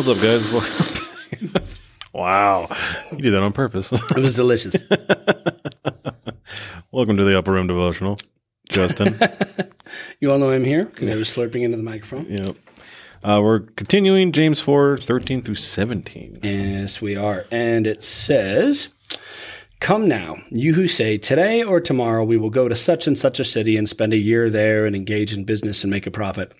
What's up, guys? wow, you did that on purpose. It was delicious. Welcome to the Upper Room Devotional, Justin. you all know I'm here because I was slurping into the microphone. yep. Uh, we're continuing James 4, 13 through 17. Yes, we are. And it says, Come now, you who say, Today or tomorrow we will go to such and such a city and spend a year there and engage in business and make a profit.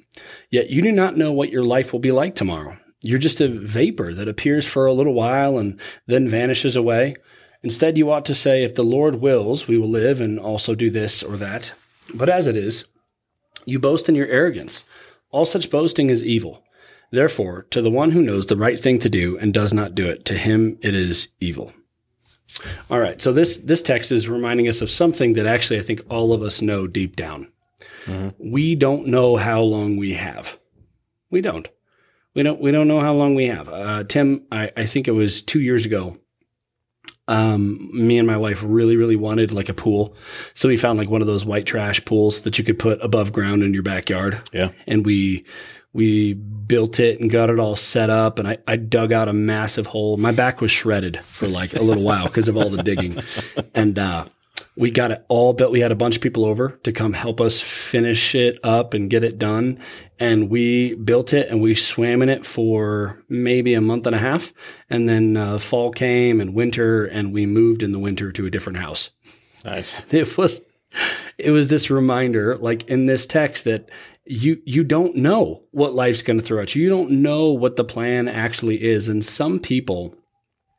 Yet you do not know what your life will be like tomorrow. You're just a vapor that appears for a little while and then vanishes away. Instead, you ought to say, If the Lord wills, we will live and also do this or that. But as it is, you boast in your arrogance. All such boasting is evil. Therefore, to the one who knows the right thing to do and does not do it, to him it is evil. All right, so this this text is reminding us of something that actually I think all of us know deep down. Mm-hmm. We don't know how long we have. We don't. We don't. We don't know how long we have. Uh, Tim, I, I think it was two years ago. Um, me and my wife really, really wanted like a pool, so we found like one of those white trash pools that you could put above ground in your backyard Yeah. and we we built it and got it all set up and I, I dug out a massive hole my back was shredded for like a little while because of all the digging and uh, we got it all built. We had a bunch of people over to come help us finish it up and get it done. And we built it and we swam in it for maybe a month and a half. And then uh, fall came and winter and we moved in the winter to a different house. Nice. it was it was this reminder like in this text that you you don't know what life's going to throw at you. You don't know what the plan actually is. And some people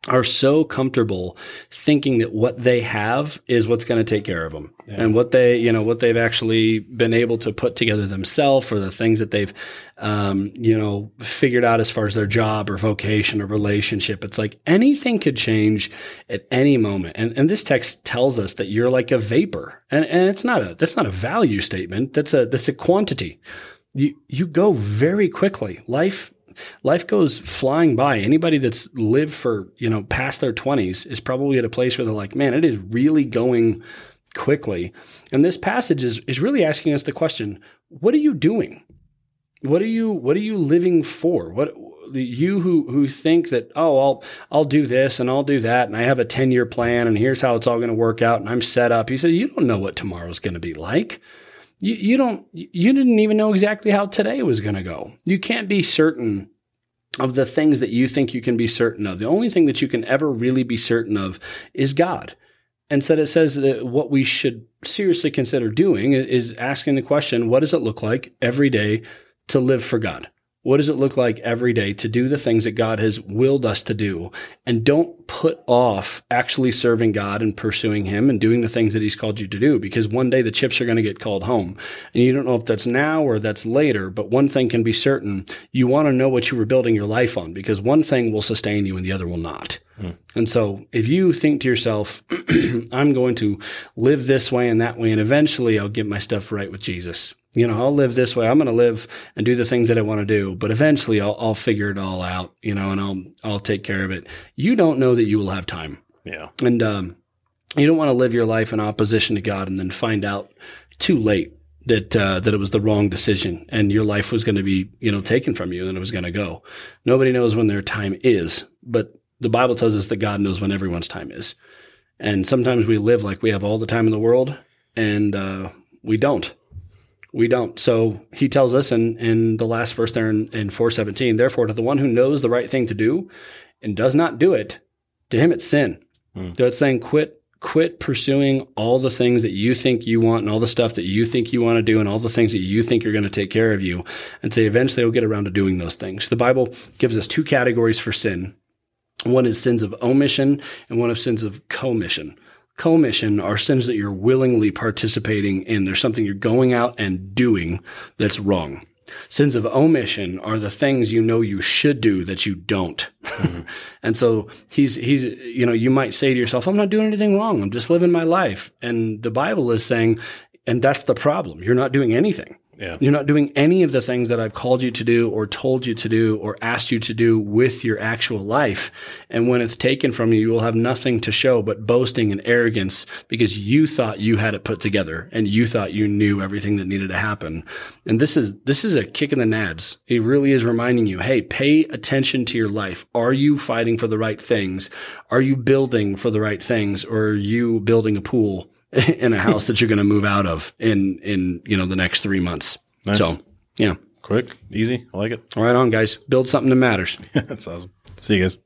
are so comfortable thinking that what they have is what's going to take care of them and what they you know what they've actually been able to put together themselves or the things that they've um, you know figured out as far as their job or vocation or relationship it's like anything could change at any moment. And, and this text tells us that you're like a vapor. And, and it's not a that's not a value statement. That's a that's a quantity. You you go very quickly. Life life goes flying by anybody that's lived for you know past their 20s is probably at a place where they're like man it is really going quickly and this passage is is really asking us the question what are you doing what are you what are you living for what you who who think that oh I'll I'll do this and I'll do that and I have a 10 year plan and here's how it's all going to work out and I'm set up. He said you don't know what tomorrow's going to be like. You you don't you didn't even know exactly how today was going to go. You can't be certain of the things that you think you can be certain of. The only thing that you can ever really be certain of is God. Instead, it says that what we should seriously consider doing is asking the question, what does it look like every day to live for God? What does it look like every day to do the things that God has willed us to do? And don't put off actually serving God and pursuing Him and doing the things that He's called you to do because one day the chips are going to get called home. And you don't know if that's now or that's later, but one thing can be certain you want to know what you were building your life on because one thing will sustain you and the other will not. Hmm. And so if you think to yourself, I'm going to live this way and that way, and eventually I'll get my stuff right with Jesus. You know, I'll live this way. I'm going to live and do the things that I want to do, but eventually I'll, I'll figure it all out, you know, and I'll, I'll take care of it. You don't know that you will have time. Yeah. And, um, you don't want to live your life in opposition to God and then find out too late that uh, that it was the wrong decision and your life was going to be you know taken from you and it was going to go. Nobody knows when their time is, but the Bible tells us that God knows when everyone's time is. And sometimes we live like we have all the time in the world, and uh, we don't. We don't. So he tells us in, in the last verse there in, in 417, therefore, to the one who knows the right thing to do and does not do it, to him it's sin. Hmm. So it's saying quit quit pursuing all the things that you think you want and all the stuff that you think you want to do and all the things that you think you're going to take care of you and say eventually we'll get around to doing those things. The Bible gives us two categories for sin. One is sins of omission and one of sins of commission. Commission are sins that you're willingly participating in. There's something you're going out and doing that's wrong. Sins of omission are the things you know you should do that you don't. and so he's he's you know you might say to yourself, I'm not doing anything wrong. I'm just living my life. And the Bible is saying, and that's the problem. You're not doing anything. Yeah. You're not doing any of the things that I've called you to do or told you to do or asked you to do with your actual life. And when it's taken from you, you will have nothing to show but boasting and arrogance because you thought you had it put together and you thought you knew everything that needed to happen. And this is this is a kick in the nads. He really is reminding you, hey, pay attention to your life. Are you fighting for the right things? Are you building for the right things? Or are you building a pool in a house that you're going to move out of in in you know the next three months? Nice. So yeah, Quick, easy. I like it. right on, guys. Build something that matters. That's awesome. See you guys.